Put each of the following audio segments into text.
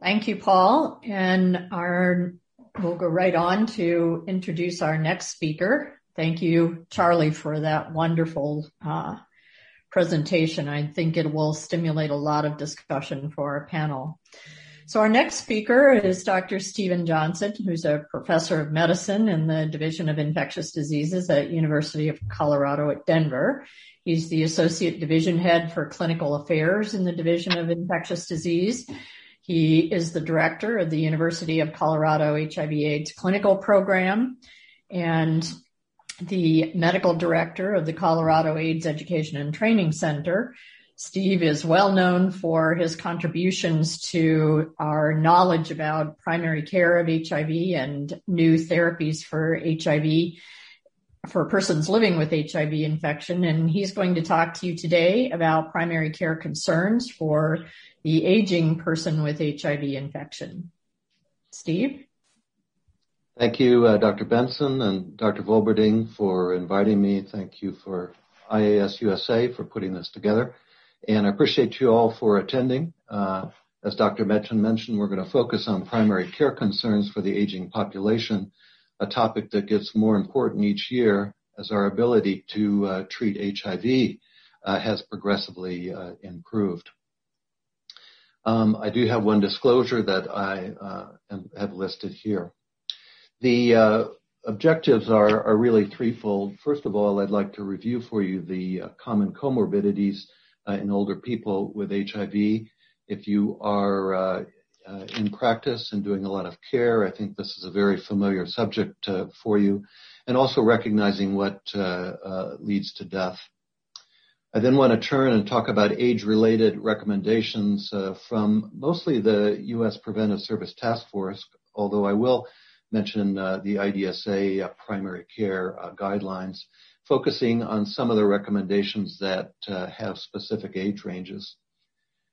Thank you, Paul. And our, we'll go right on to introduce our next speaker. Thank you, Charlie, for that wonderful uh, presentation. I think it will stimulate a lot of discussion for our panel. So our next speaker is Dr. Steven Johnson, who's a professor of medicine in the Division of Infectious Diseases at University of Colorado at Denver. He's the associate division head for clinical affairs in the Division of Infectious Disease. He is the director of the University of Colorado HIV AIDS clinical program and the medical director of the Colorado AIDS Education and Training Center. Steve is well known for his contributions to our knowledge about primary care of HIV and new therapies for HIV for persons living with HIV infection. And he's going to talk to you today about primary care concerns for the aging person with HIV infection. Steve? Thank you, uh, Dr. Benson and Dr. Volberding for inviting me. Thank you for IAS USA for putting this together and I appreciate you all for attending. Uh, as Dr. Metchin mentioned, we're going to focus on primary care concerns for the aging population, a topic that gets more important each year as our ability to uh, treat HIV uh, has progressively uh, improved. Um, I do have one disclosure that I uh, am, have listed here. The uh, objectives are, are, really threefold. First of all, I'd like to review for you the common comorbidities uh, in older people with HIV. If you are uh, uh, in practice and doing a lot of care, I think this is a very familiar subject for you, and also recognizing what leads to death. I then want to turn and talk about age-related recommendations from mostly the U.S. Preventive Service Task Force, although I will mention the IDSA primary care guidelines focusing on some of the recommendations that uh, have specific age ranges.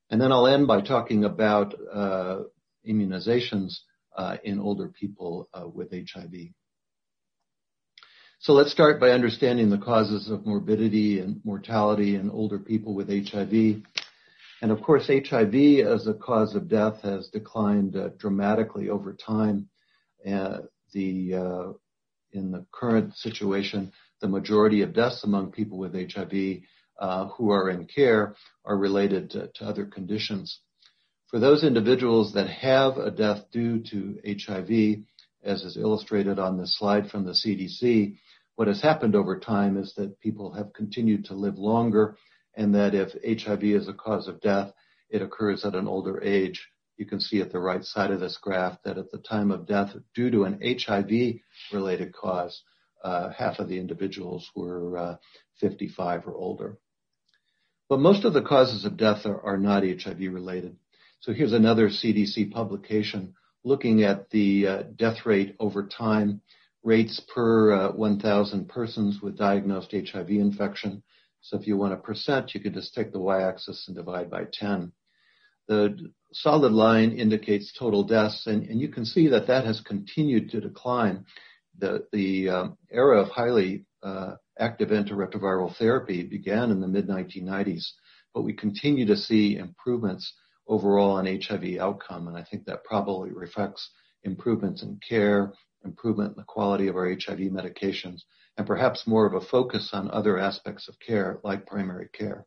And then I'll end by talking about uh, immunizations uh, in older people uh, with HIV. So let's start by understanding the causes of morbidity and mortality in older people with HIV. And of course, HIV as a cause of death has declined uh, dramatically over time. Uh, the in the current situation, the majority of deaths among people with HIV uh, who are in care are related to, to other conditions. For those individuals that have a death due to HIV, as is illustrated on this slide from the CDC, what has happened over time is that people have continued to live longer and that if HIV is a cause of death, it occurs at an older age. You can see at the right side of this graph that at the time of death due to an HIV related cause, uh, half of the individuals were uh, 55 or older. But most of the causes of death are, are not HIV related. So here's another CDC publication looking at the uh, death rate over time, rates per uh, 1,000 persons with diagnosed HIV infection. So if you want a percent, you could just take the y-axis and divide by 10. The solid line indicates total deaths, and, and you can see that that has continued to decline the, the um, era of highly uh, active antiretroviral therapy began in the mid 1990s, but we continue to see improvements overall on HIV outcome, and I think that probably reflects improvements in care, improvement in the quality of our HIV medications, and perhaps more of a focus on other aspects of care like primary care.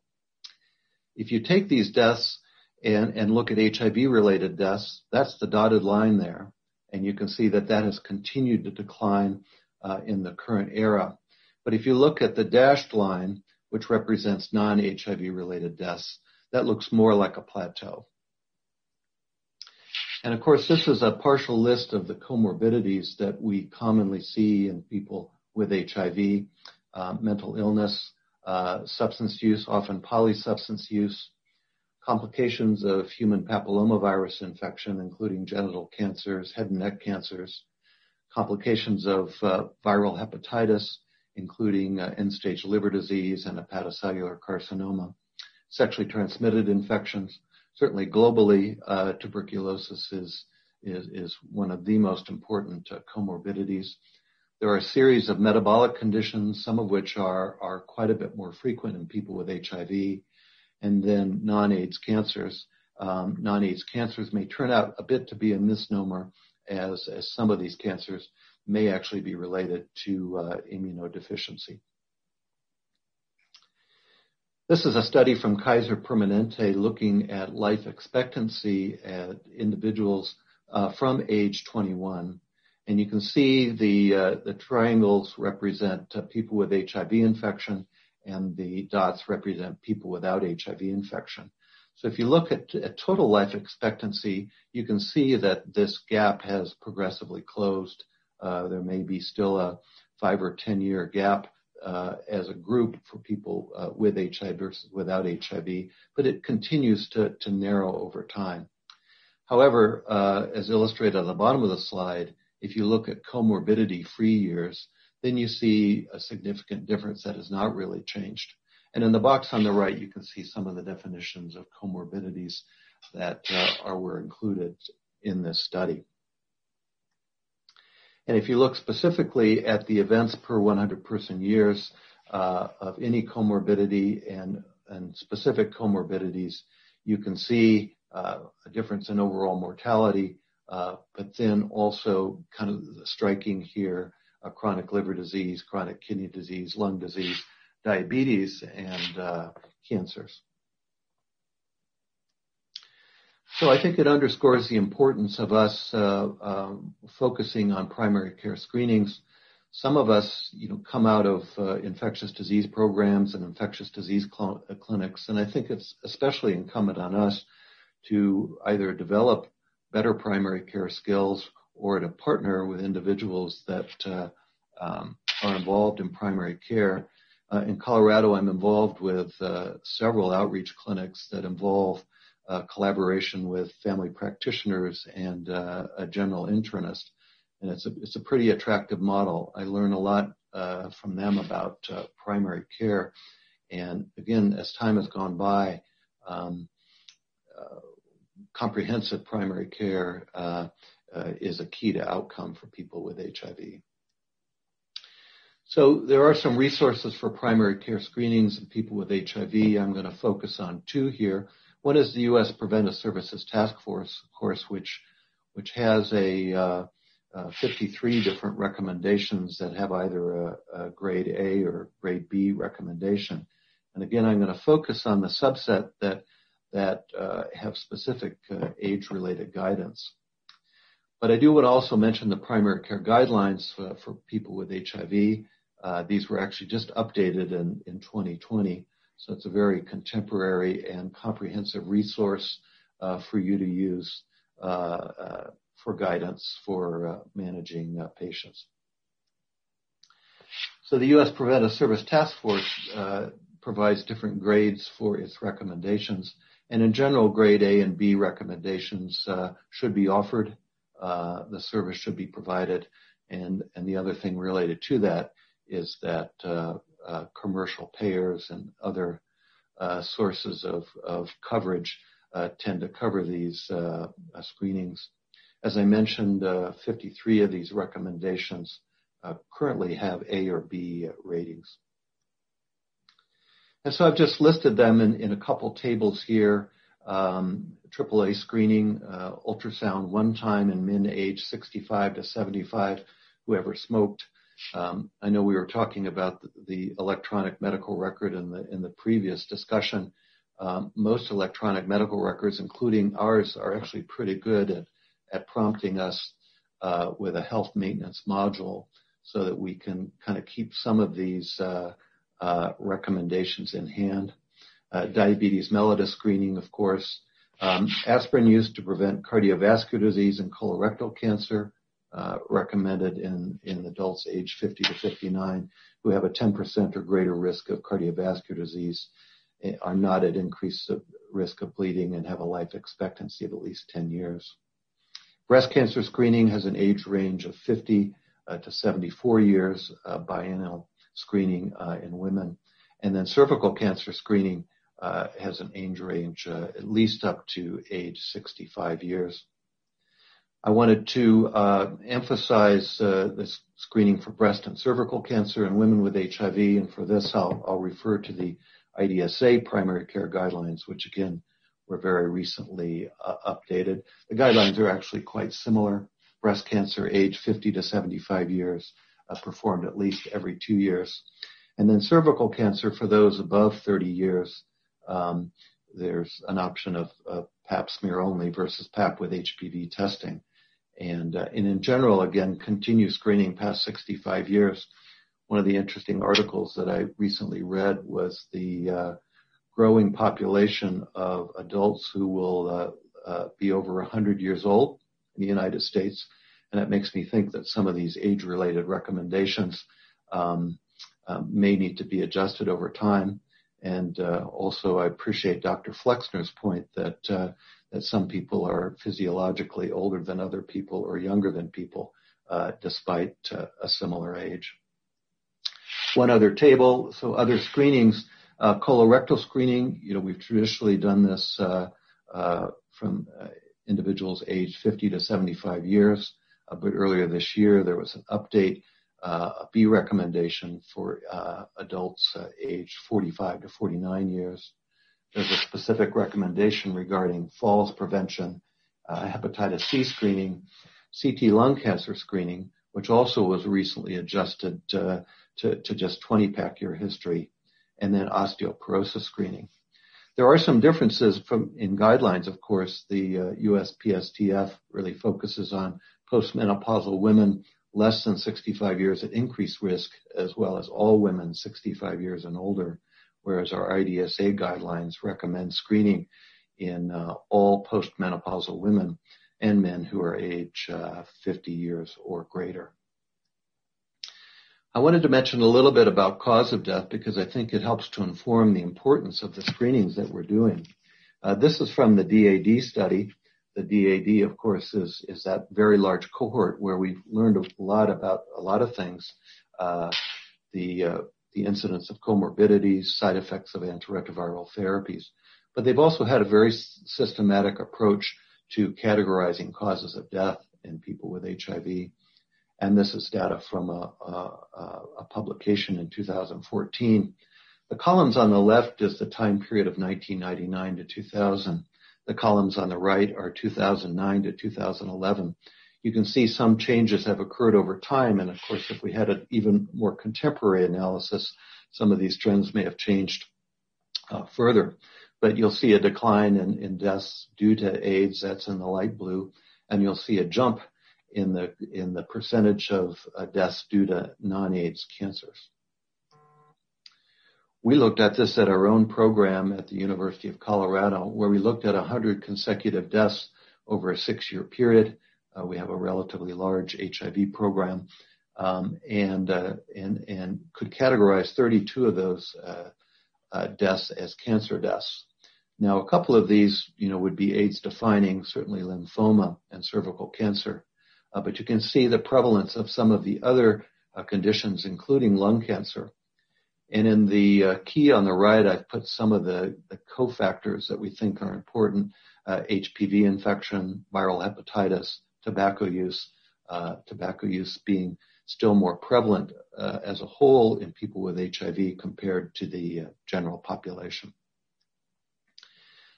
If you take these deaths and, and look at HIV related deaths, that's the dotted line there and you can see that that has continued to decline uh, in the current era. But if you look at the dashed line, which represents non-HIV related deaths, that looks more like a plateau. And of course, this is a partial list of the comorbidities that we commonly see in people with HIV, uh, mental illness, uh, substance use, often polysubstance use, complications of human papillomavirus infection, including genital cancers, head and neck cancers, complications of uh, viral hepatitis, including uh, end-stage liver disease and hepatocellular carcinoma, sexually transmitted infections. Certainly globally, uh, tuberculosis is, is, is, one of the most important uh, comorbidities. There are a series of metabolic conditions, some of which are, are quite a bit more frequent in people with HIV, and then non-AIDS cancers. um, non-AIDS cancers may turn out a bit to be a misnomer as, as some of these cancers may actually be related to uh, immunodeficiency. This is a study from Kaiser Permanente looking at life expectancy at individuals uh, from age 21. And you can see the, uh, the triangles represent uh, people with HIV infection and the dots represent people without HIV infection. So if you look at, at total life expectancy, you can see that this gap has progressively closed. Uh, there may be still a five or 10 year gap uh, as a group for people uh, with HIV versus without HIV, but it continues to, to narrow over time. However, uh, as illustrated on the bottom of the slide, if you look at comorbidity-free years, then you see a significant difference that has not really changed. And in the box on the right, you can see some of the definitions of comorbidities that uh, are were included in this study. And if you look specifically at the events per 100 person years uh, of any comorbidity and, and specific comorbidities, you can see uh, a difference in overall mortality, uh, but then also kind of striking here, chronic liver disease, chronic kidney disease, lung disease, diabetes, and uh, cancers. So I think it underscores the importance of us uh, um, focusing on primary care screenings. Some of us, you know, come out of uh, infectious disease programs and infectious disease cl- uh, clinics, and I think it's especially incumbent on us to either develop better primary care skills or to partner with individuals that uh, um, are involved in primary care. Uh, in Colorado, I'm involved with several outreach clinics that involve uh, collaboration with family practitioners and uh, a general internist. And it's a, it's a pretty attractive model. I learn a lot uh, from them about uh, primary care. And again, as time has gone by, um, uh, comprehensive primary care uh, is a key to outcome for people with HIV. So there are some resources for primary care screenings of people with HIV. I'm going to focus on two here. One is the U.S. Preventive Services Task Force, of course, which which has a uh, uh, 53 different recommendations that have either a, a, grade A or grade B recommendation. And again, I'm going to focus on the subset that that uh, have specific uh, age-related guidance. But I do want to also mention the primary care guidelines for, for people with HIV. Uh, these were actually just updated in, in 2020. So it's a very contemporary and comprehensive resource uh, for you to use uh, uh, for guidance for uh, managing uh, patients. So the U.S. Preventive Service Task Force uh, provides different grades for its recommendations. And in general, grade A and B recommendations should be offered. the service should be provided. And, and the other thing related to that is that uh, commercial payers and other uh, sources of, coverage uh, tend to cover these screenings. As I mentioned, 53 of these recommendations currently have A or B ratings. And so I've just listed them in, a couple tables here. Um, AAA screening, uh, ultrasound one time in men age 65 to 75 who ever smoked, um, I know we were talking about the electronic medical record in the previous discussion. Um, most electronic medical records, including ours, are actually pretty good at prompting us uh, with a health maintenance module so that we can kind of keep some of these uh, uh, recommendations in hand. Diabetes mellitus screening, of course. Um, aspirin used to prevent cardiovascular disease and colorectal cancer. Uh, recommended in, in adults age 50 to 59 who have a 10% or greater risk of cardiovascular disease eh, are not at increased risk of bleeding and have a life expectancy of at least 10 years. Breast cancer screening has an age range of 50 uh, to 74 years uh, biennial screening uh, in women. And then cervical cancer screening uh, has an age range uh, at least up to age 65 years. I wanted to uh, emphasize uh, this screening for breast and cervical cancer in women with HIV, and for this I'll, I'll refer to the IDSA primary care guidelines, which again were very recently uh, updated. The guidelines are actually quite similar. Breast cancer age 50 to 75 years, uh, performed at least every two years. And then cervical cancer for those above 30 years, um, there's an option of, of, pap smear only versus pap with HPV testing. And, uh, and in general, again, continue screening past 65 years. One of the interesting articles that I recently read was the uh, growing population of adults who will uh, uh, be over 100 years old in the United States. And that makes me think that some of these age-related recommendations um, um, may need to be adjusted over time. And uh, also, I appreciate Dr. Flexner's point that uh, that some people are physiologically older than other people or younger than people, uh, despite uh, a similar age. One other table, so other screenings uh, colorectal screening, you know, we've traditionally done this uh, uh, from individuals aged 50 to 75 years. But earlier this year, there was an update, a B recommendation for adults aged 45 to 49 years. There's a specific recommendation regarding falls prevention, hepatitis C screening, CT lung cancer screening, which also was recently adjusted to just 20 pack year history and then osteoporosis screening. There are some differences from in guidelines, of course. The uh, USPSTF really focuses on postmenopausal women less than 65 years at increased risk, as well as all women 65 years and older, whereas our IDSA guidelines recommend screening in uh, all postmenopausal women and men who are age uh, 50 years or greater. I wanted to mention a little bit about cause of death because I think it helps to inform the importance of the screenings that we're doing. Uh, this is from the DAD study. The DAD, of course, is, is that very large cohort where we've learned a lot about a lot of things. Uh, the, uh, the incidence of comorbidities, side effects of antiretroviral therapies. But they've also had a very systematic approach to categorizing causes of death in people with HIV and this is data from a, a, a, publication in 2014. The columns on the left is the time period of 1999 to 2000. The columns on the right are 2009 to 2011. You can see some changes have occurred over time, and of course, if we had an even more contemporary analysis, some of these trends may have changed uh, further. But you'll see a decline in, in deaths due to AIDS, that's in the light blue, and you'll see a jump in the in the percentage of uh, deaths due to non-AIDS cancers. We looked at this at our own program at the University of Colorado, where we looked at 100 consecutive deaths over a six-year period. Uh, we have a relatively large HIV program, um, and uh, and and could categorize 32 of those uh, deaths as cancer deaths. Now, a couple of these, you know, would be AIDS defining, certainly lymphoma and cervical cancer. But you can see the prevalence of some of the other conditions, including lung cancer. And in the key on the right, I've put some of the cofactors that we think are important, HPV infection, viral hepatitis, tobacco use, uh, tobacco use being still more prevalent uh, as a whole in people with HIV compared to the uh, general population.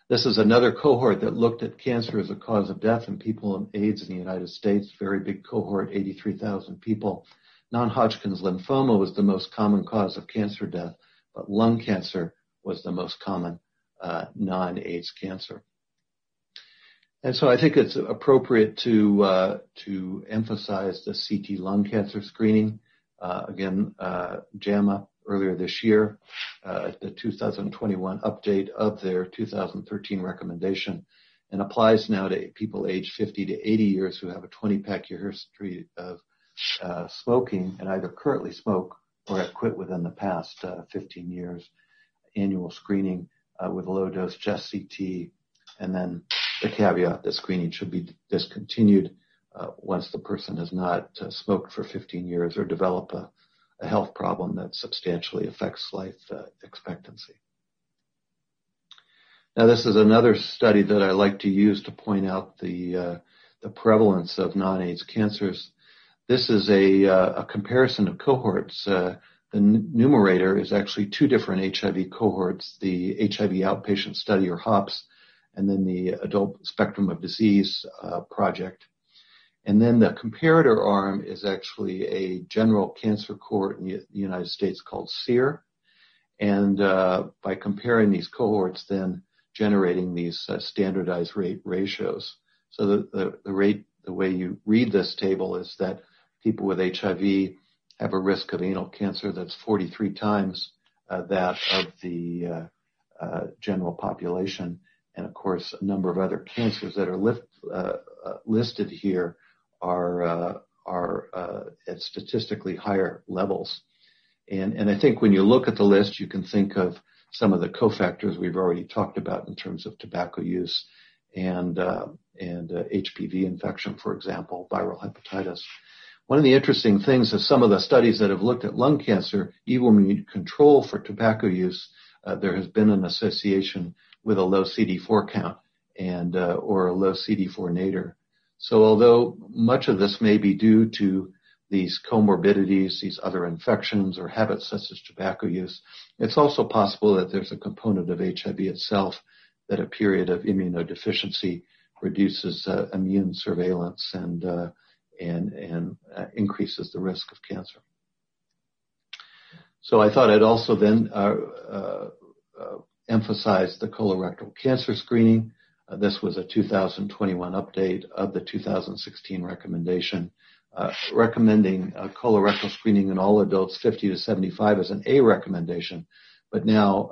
This is another cohort that looked at cancer as a cause of death in people with AIDS in the United States. Very big cohort, 83,000 people. Non-Hodgkin's lymphoma was the most common cause of cancer death, but lung cancer was the most common uh, non-AIDS cancer. And so I think it's appropriate to uh, to emphasize the CT lung cancer screening. Uh, again, uh, JAMA earlier this year, uh, the 2021 update of their 2013 recommendation and applies now to people aged 50 to 80 years who have a 20 pack year history of uh, smoking and either currently smoke or have quit within the past uh, 15 years. Annual screening uh, with low dose chest CT, and then the caveat that screening should be discontinued uh, once the person has not uh, smoked for 15 years or develop a a health problem that substantially affects life uh, expectancy. Now, this is another study that I like to use to point out the uh, the prevalence of non-AIDS cancers. This is a, uh, a comparison of cohorts. Uh, the numerator is actually two different HIV cohorts: the HIV outpatient study, or HOPS, and then the Adult Spectrum of Disease uh, project. And then the comparator arm is actually a general cancer cohort in the United States called SEER. And uh, by comparing these cohorts, then generating these uh, standardized rate ratios. So the, the, the rate, the way you read this table is that people with HIV have a risk of anal cancer that's 43 times uh, that of the uh, uh, general population. And of course, a number of other cancers that are lift, uh, uh, listed here are uh, are at statistically higher levels. And, and I think when you look at the list, you can think of some of the cofactors we've already talked about in terms of tobacco use and and HPV infection, for example, viral hepatitis. One of the interesting things is some of the studies that have looked at lung cancer, even when you control for tobacco use, uh, there has been an association with a low CD4 count and uh, or a low CD4 nadir. So although much of this may be due to these comorbidities, these other infections or habits such as tobacco use, it's also possible that there's a component of HIV itself that a period of immunodeficiency reduces uh, immune surveillance and uh, and, and uh, increases the risk of cancer. So I thought I'd also then uh, uh, uh emphasize the colorectal cancer screening. Uh, this was a 2021 update of the 2016 recommendation, uh, recommending colorectal screening in all adults 50 to 75 as an A recommendation, but now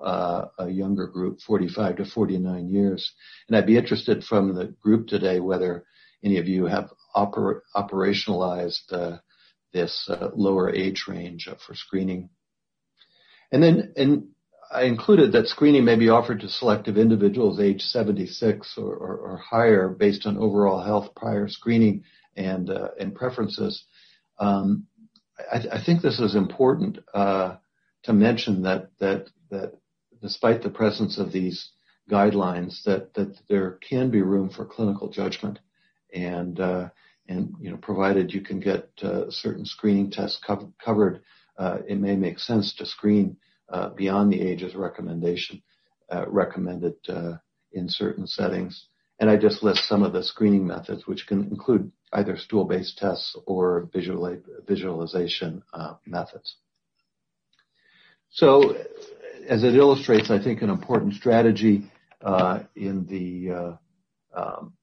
a younger group, 45 to 49 years. And I'd be interested from the group today whether any of you have oper- operationalized uh, this uh, lower age range for screening. And then and I included that screening may be offered to selective individuals age 76 or, or, or higher based on overall health prior screening and uh, and preferences. Um, I, I, think this is important uh, to mention that that that despite the presence of these guidelines, that that there can be room for clinical judgment and uh, and you know provided you can get uh, certain screening tests co- covered, uh, it may make sense to screen beyond the ages recommendation uh, recommended uh, in certain settings. And I just list some of the screening methods, which can include either stool-based tests or visual, visualization methods. So, as it illustrates, I think an important strategy in the um,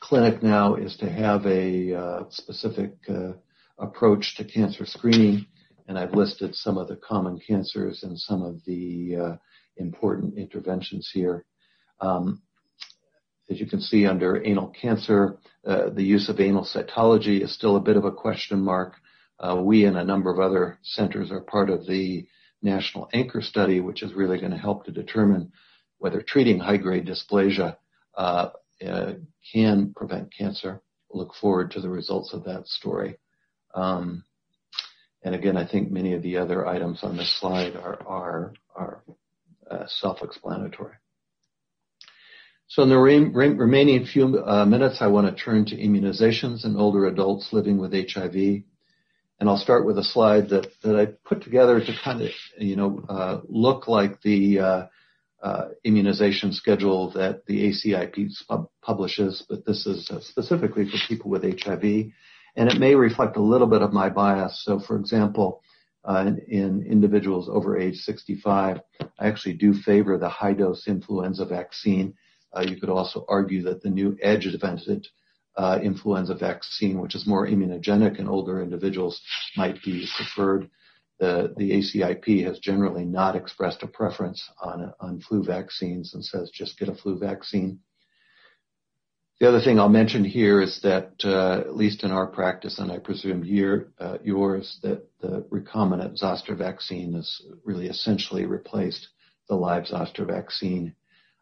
clinic now is to have a uh, specific uh, approach to cancer screening, and I've listed some of the common cancers and some of the uh, important interventions here. Um, as you can see under anal cancer, uh, the use of anal cytology is still a bit of a question mark. Uh, we and a number of other centers are part of the national anchor study, which is really going to help to determine whether treating high-grade dysplasia uh, uh, can prevent cancer. Look forward to the results of that story. Um, and again, I think many of the other items on this slide are uh, self-explanatory. So in the re- re- remaining few uh, minutes, I want to turn to immunizations in older adults living with HIV. And I'll start with a slide that, I put together to kind of, you know, uh, look like the immunization schedule that the ACIP publishes, but this is specifically for people with HIV, and it may reflect a little bit of my bias. So, for example, uh, in, in, individuals over age 65, I actually do favor the high dose influenza vaccine. Uh, you could also argue that the new adjuvanted uh, influenza vaccine, which is more immunogenic in older individuals, might be preferred the, the ACIP has generally not expressed a preference on, on flu vaccines and says just get a flu vaccine. The other thing I'll mention here is that, uh, at least in our practice, and I presume your, uh, yours, that the recombinant zoster vaccine has really essentially replaced the live zoster vaccine.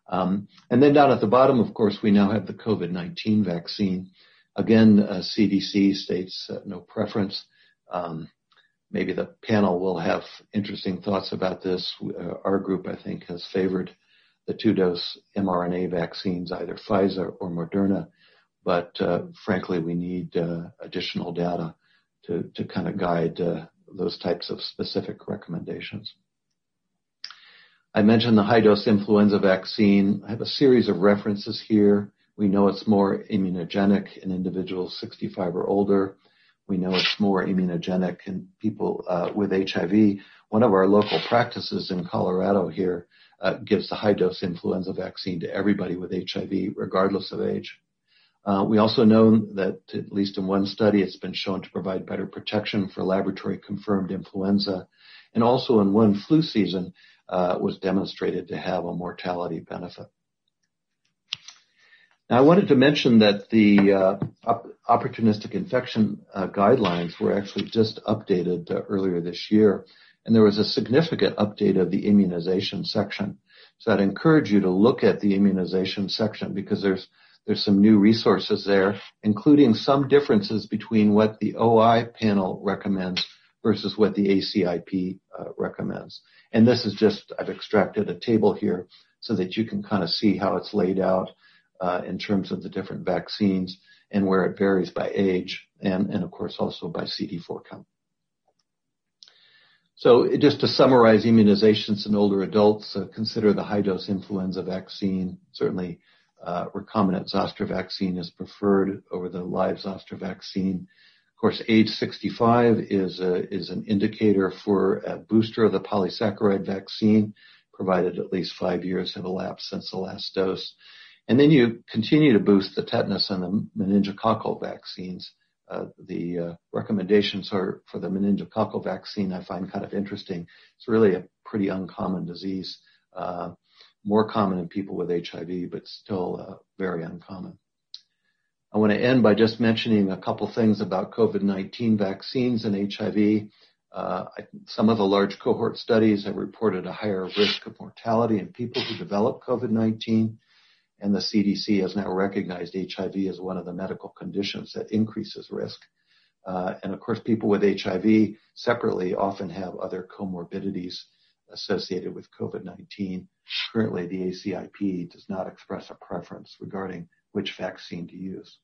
Um, and then down at the bottom, of course, we now have the COVID-19 vaccine. Again, uh, CDC states uh, no preference. Um, maybe the panel will have interesting thoughts about this. Uh, our group, I think, has favored the two-dose mRNA vaccines, either Pfizer or Moderna. But uh, frankly, we need uh, additional data to, to kind of guide uh, those types of specific recommendations. I mentioned the high-dose influenza vaccine. I have a series of references here. We know it's more immunogenic in individuals 65 or older. We know it's more immunogenic in people uh, with HIV. One of our local practices in Colorado here uh, gives the high-dose influenza vaccine to everybody with HIV, regardless of age. Uh, we also know that at least in one study, it's been shown to provide better protection for laboratory confirmed influenza. And also in one flu season, uh, was demonstrated to have a mortality benefit. Now, I wanted to mention that the uh, op- opportunistic infection uh, guidelines were actually just updated uh, earlier this year, and there was a significant update of the immunization section. So I'd encourage you to look at the immunization section because there's there's some new resources there, including some differences between what the OI panel recommends versus what the ACIP uh, recommends. And this is just, I've extracted a table here so that you can kind of see how it's laid out uh, in terms of the different vaccines and where it varies by age and, and of course also by CD4 count. So just to summarize immunizations in older adults, consider the high dose influenza vaccine. Certainly uh, recombinant zoster vaccine is preferred over the live zoster vaccine. Of course, age 65 is is an indicator for a booster of the polysaccharide vaccine, provided at least five years have elapsed since the last dose. And then you continue to boost the tetanus and the meningococcal vaccines. Uh, the uh, recommendations are for the meningococcal vaccine I find kind of interesting. It's really a pretty uncommon disease. Uh, more common in people with HIV, but still uh, very uncommon. I want to end by just mentioning a couple things about COVID-19 vaccines and HIV. Uh, some of the large cohort studies have reported a higher risk of mortality in people who develop COVID-19, and the CDC has now recognized HIV as one of the medical conditions that increases risk. Uh, and of course, people with HIV separately often have other comorbidities associated with COVID-19. Currently, the ACIP does not express a preference regarding which vaccine to use.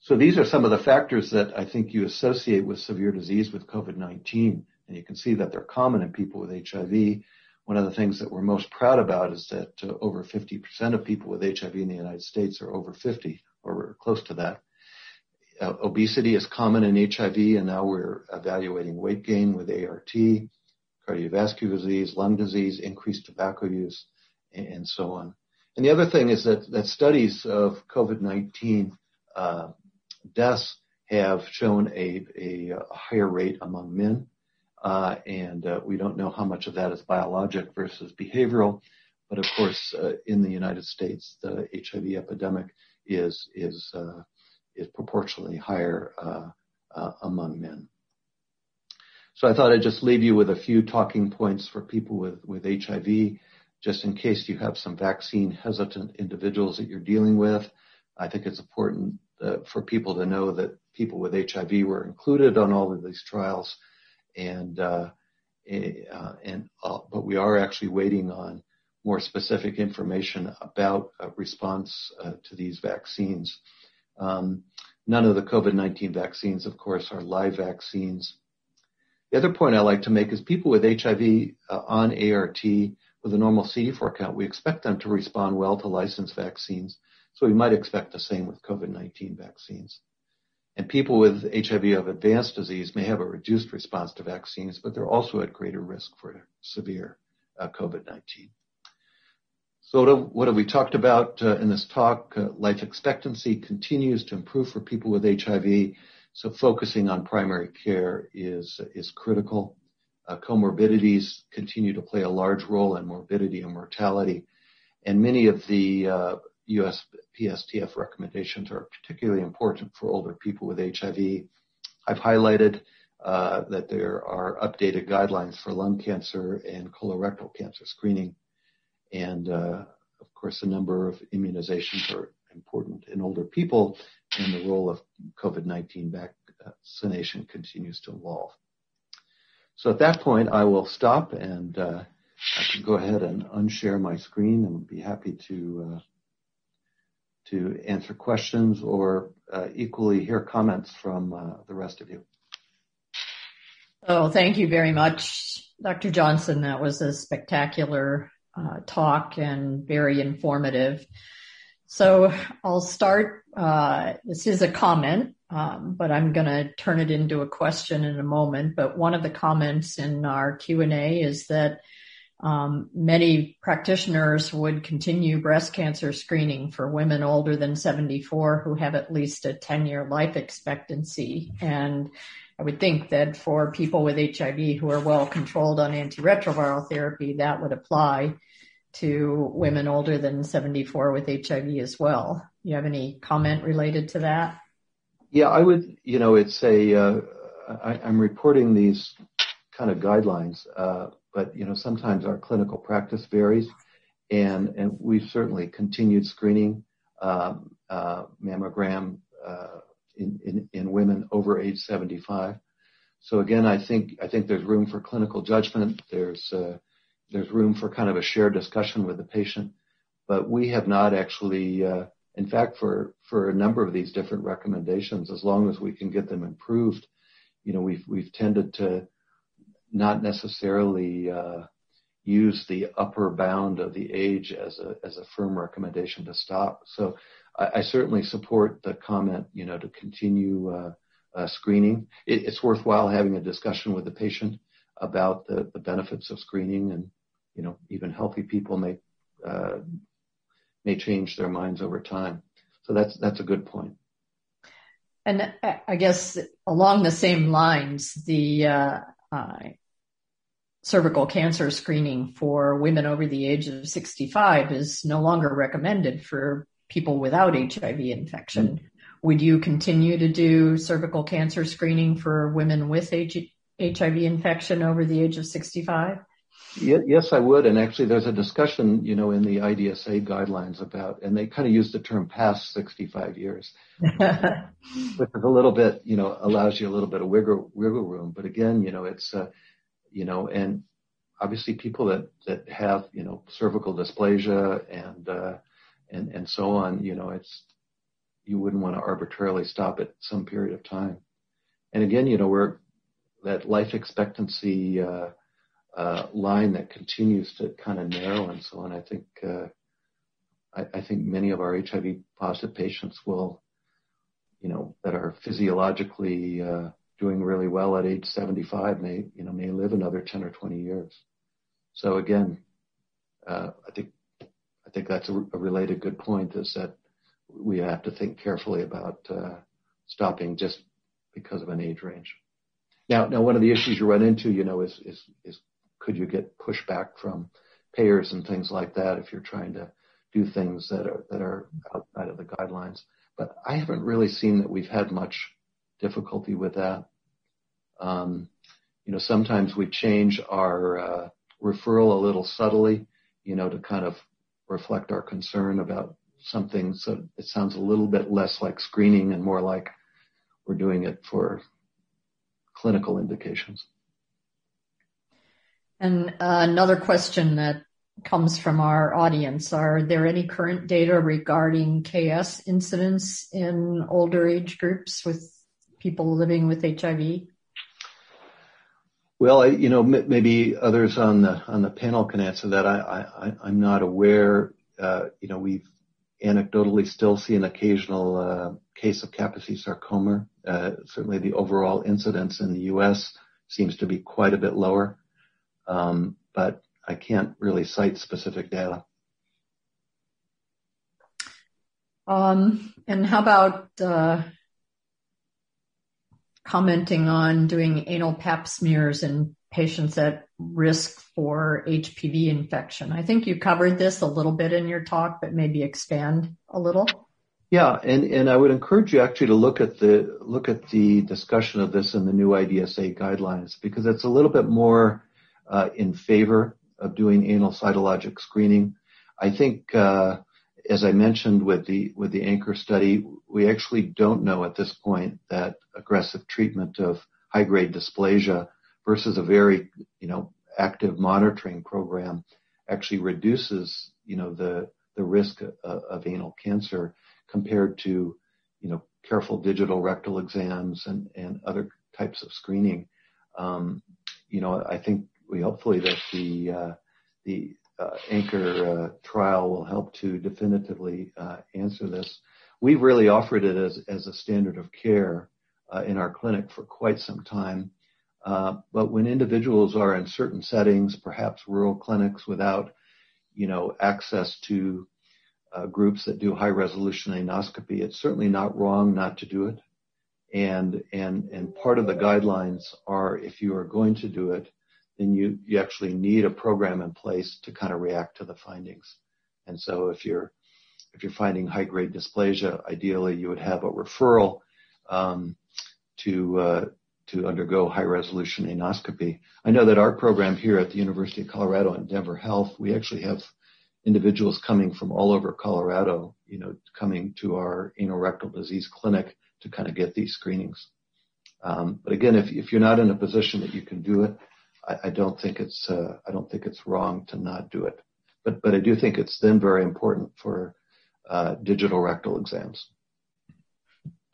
So these are some of the factors that I think you associate with severe disease with COVID-19, and you can see that they're common in people with HIV. One of the things that we're most proud about is that uh, over 50% of people with HIV in the United States are over 50 or close to that. Uh, obesity is common in HIV, and now we're evaluating weight gain with ART cardiovascular disease, lung disease, increased tobacco use, and so on. And the other thing is that, that studies of COVID-19 uh, deaths have shown a, a, a, higher rate among men, and uh, we don't know how much of that is biologic versus behavioral. But of course, uh, in the United States, the HIV epidemic is is uh, is proportionally higher uh, among men. So I thought I'd just leave you with a few talking points for people with, with HIV, just in case you have some vaccine hesitant individuals that you're dealing with. I think it's important uh, for people to know that people with HIV were included on all of these trials, and uh, eh, uh, and uh, but we are actually waiting on more specific information about response uh, to these vaccines. Um, none of the COVID-19 vaccines, of course, are live vaccines. The other point I like to make is people with HIV on ART with a normal CD4 count, we expect them to respond well to licensed vaccines. So we might expect the same with COVID-19 vaccines. And people with HIV of advanced disease may have a reduced response to vaccines, but they're also at greater risk for severe uh, COVID-19. So what have we talked about uh, in this talk? Uh, life expectancy continues to improve for people with HIV. So focusing on primary care is, is critical. Uh, comorbidities continue to play a large role in morbidity and mortality. And many of the uh, US PSTF recommendations are particularly important for older people with HIV. I've highlighted uh, that there are updated guidelines for lung cancer and colorectal cancer screening. And uh, of course, a number of immunizations are important in older people and the role of COVID-19 vaccination continues to evolve. So at that point, I will stop and uh, I can go ahead and unshare my screen and be happy to uh, to answer questions or uh, equally hear comments from uh, the rest of you. Oh, thank you very much, Dr. Johnson. That was a spectacular uh, talk and very informative. So I'll start. Uh, this is a comment, um, but I'm going to turn it into a question in a moment. But one of the comments in our Q&A is that um, many practitioners would continue breast cancer screening for women older than 74 who have at least a 10-year life expectancy. And I would think that for people with HIV who are well controlled on antiretroviral therapy, that would apply to women older than 74 with HIV as well. You have any comment related to that? Yeah, I would, you know, it's a, uh, I, I'm reporting these kind of guidelines, uh, but, you know, sometimes our clinical practice varies and, and we've certainly continued screening, um, uh, mammogram, uh, in, in, in women over age 75. So again, I think, I think there's room for clinical judgment. There's, uh, there's room for kind of a shared discussion with the patient. But we have not actually, uh, in fact, for, for a number of these different recommendations, as long as we can get them improved, you know, we've, we've tended to not necessarily, uh, use the upper bound of the age as a, as a firm recommendation to stop. So I, I certainly support the comment, you know, to continue, uh, uh, screening. It, it's worthwhile having a discussion with the patient about the, the benefits of screening and you know, even healthy people may uh, may change their minds over time. So that's that's a good point. And I guess along the same lines, the uh, cervical cancer screening for women over the age of 65 is no longer recommended for people without HIV infection. Mm-hmm. Would you continue to do cervical cancer screening for women with HIV infection over the age of 65? Yes, I would. And actually, there's a discussion, you know, in the IDSA guidelines about, and they kind of use the term past 65 years, which is a little bit, you know, allows you a little bit of wiggle wiggle room. But again, you know, it's, uh, you know, and obviously people that that have, you know, cervical dysplasia and uh, and and so on, you know, it's you wouldn't want to arbitrarily stop at some period of time. And again, you know, we're that life expectancy. Uh, uh, line that continues to kind of narrow and so on. I think uh, I, I think many of our HIV positive patients will, you know, that are physiologically uh, doing really well at age 75 may you know may live another 10 or 20 years. So again, uh, I think I think that's a, a, related good point is that we have to think carefully about uh, stopping just because of an age range. Now, now one of the issues you run into, you know, is is is could you get pushback from payers and things like that if you're trying to do things that are that are outside of the guidelines. But I haven't really seen that we've had much difficulty with that. Um, you know, sometimes we change our uh, referral a little subtly, you know, to kind of reflect our concern about something so it sounds a little bit less like screening and more like we're doing it for clinical indications. And another question that comes from our audience, are there any current data regarding KS incidence in older age groups with people living with HIV? Well, you know, maybe others on the on the panel can answer that. I, I am not aware. Uh, you know, we've anecdotally still see an occasional uh, case of Kaposi sarcoma. Uh, certainly, the overall incidence in the U.S. seems to be quite a bit lower um, but I can't really cite specific data. Um, and how about uh, commenting on doing anal pap smears in patients at risk for HPV infection? I think you covered this a little bit in your talk, but maybe expand a little. Yeah, and, and I would encourage you actually to look at the look at the discussion of this in the new IDSA guidelines because it's a little bit more uh, in favor of doing anal cytologic screening. I think, uh, as I mentioned with the with the anchor study, we actually don't know at this point that aggressive treatment of high grade dysplasia versus a very you know active monitoring program actually reduces you know the the risk of, anal cancer compared to you know careful digital rectal exams and and other types of screening. Um, you know, I think we hopefully that the the uh, anchor uh, trial will help to definitively uh, answer this. We've really offered it as as a standard of care uh, in our clinic for quite some time. Uh, but when individuals are in certain settings, perhaps rural clinics without, you know, access to uh, groups that do high resolution anoscopy, it's certainly not wrong not to do it. And, and, and part of the guidelines are if you are going to do it, then you, you actually need a program in place to kind of react to the findings. And so if you're, if you're finding high grade dysplasia, ideally you would have a referral, um, to, uh, to undergo high resolution anoscopy. I know that our program here at the University of Colorado and Denver Health, we actually have individuals coming from all over Colorado, you know, coming to our anal rectal disease clinic to kind of get these screenings. Um, but again, if, if you're not in a position that you can do it, I, I don't think it's uh, I don't think it's wrong to not do it. But but I do think it's then very important for uh, digital rectal exams.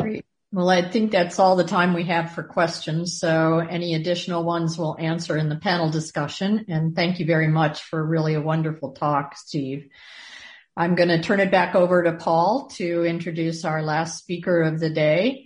Great. Well, I think that's all the time we have for questions. So any additional ones we'll answer in the panel discussion. And thank you very much for really a wonderful talk, Steve. I'm going to turn it back over to Paul to introduce our last speaker of the day.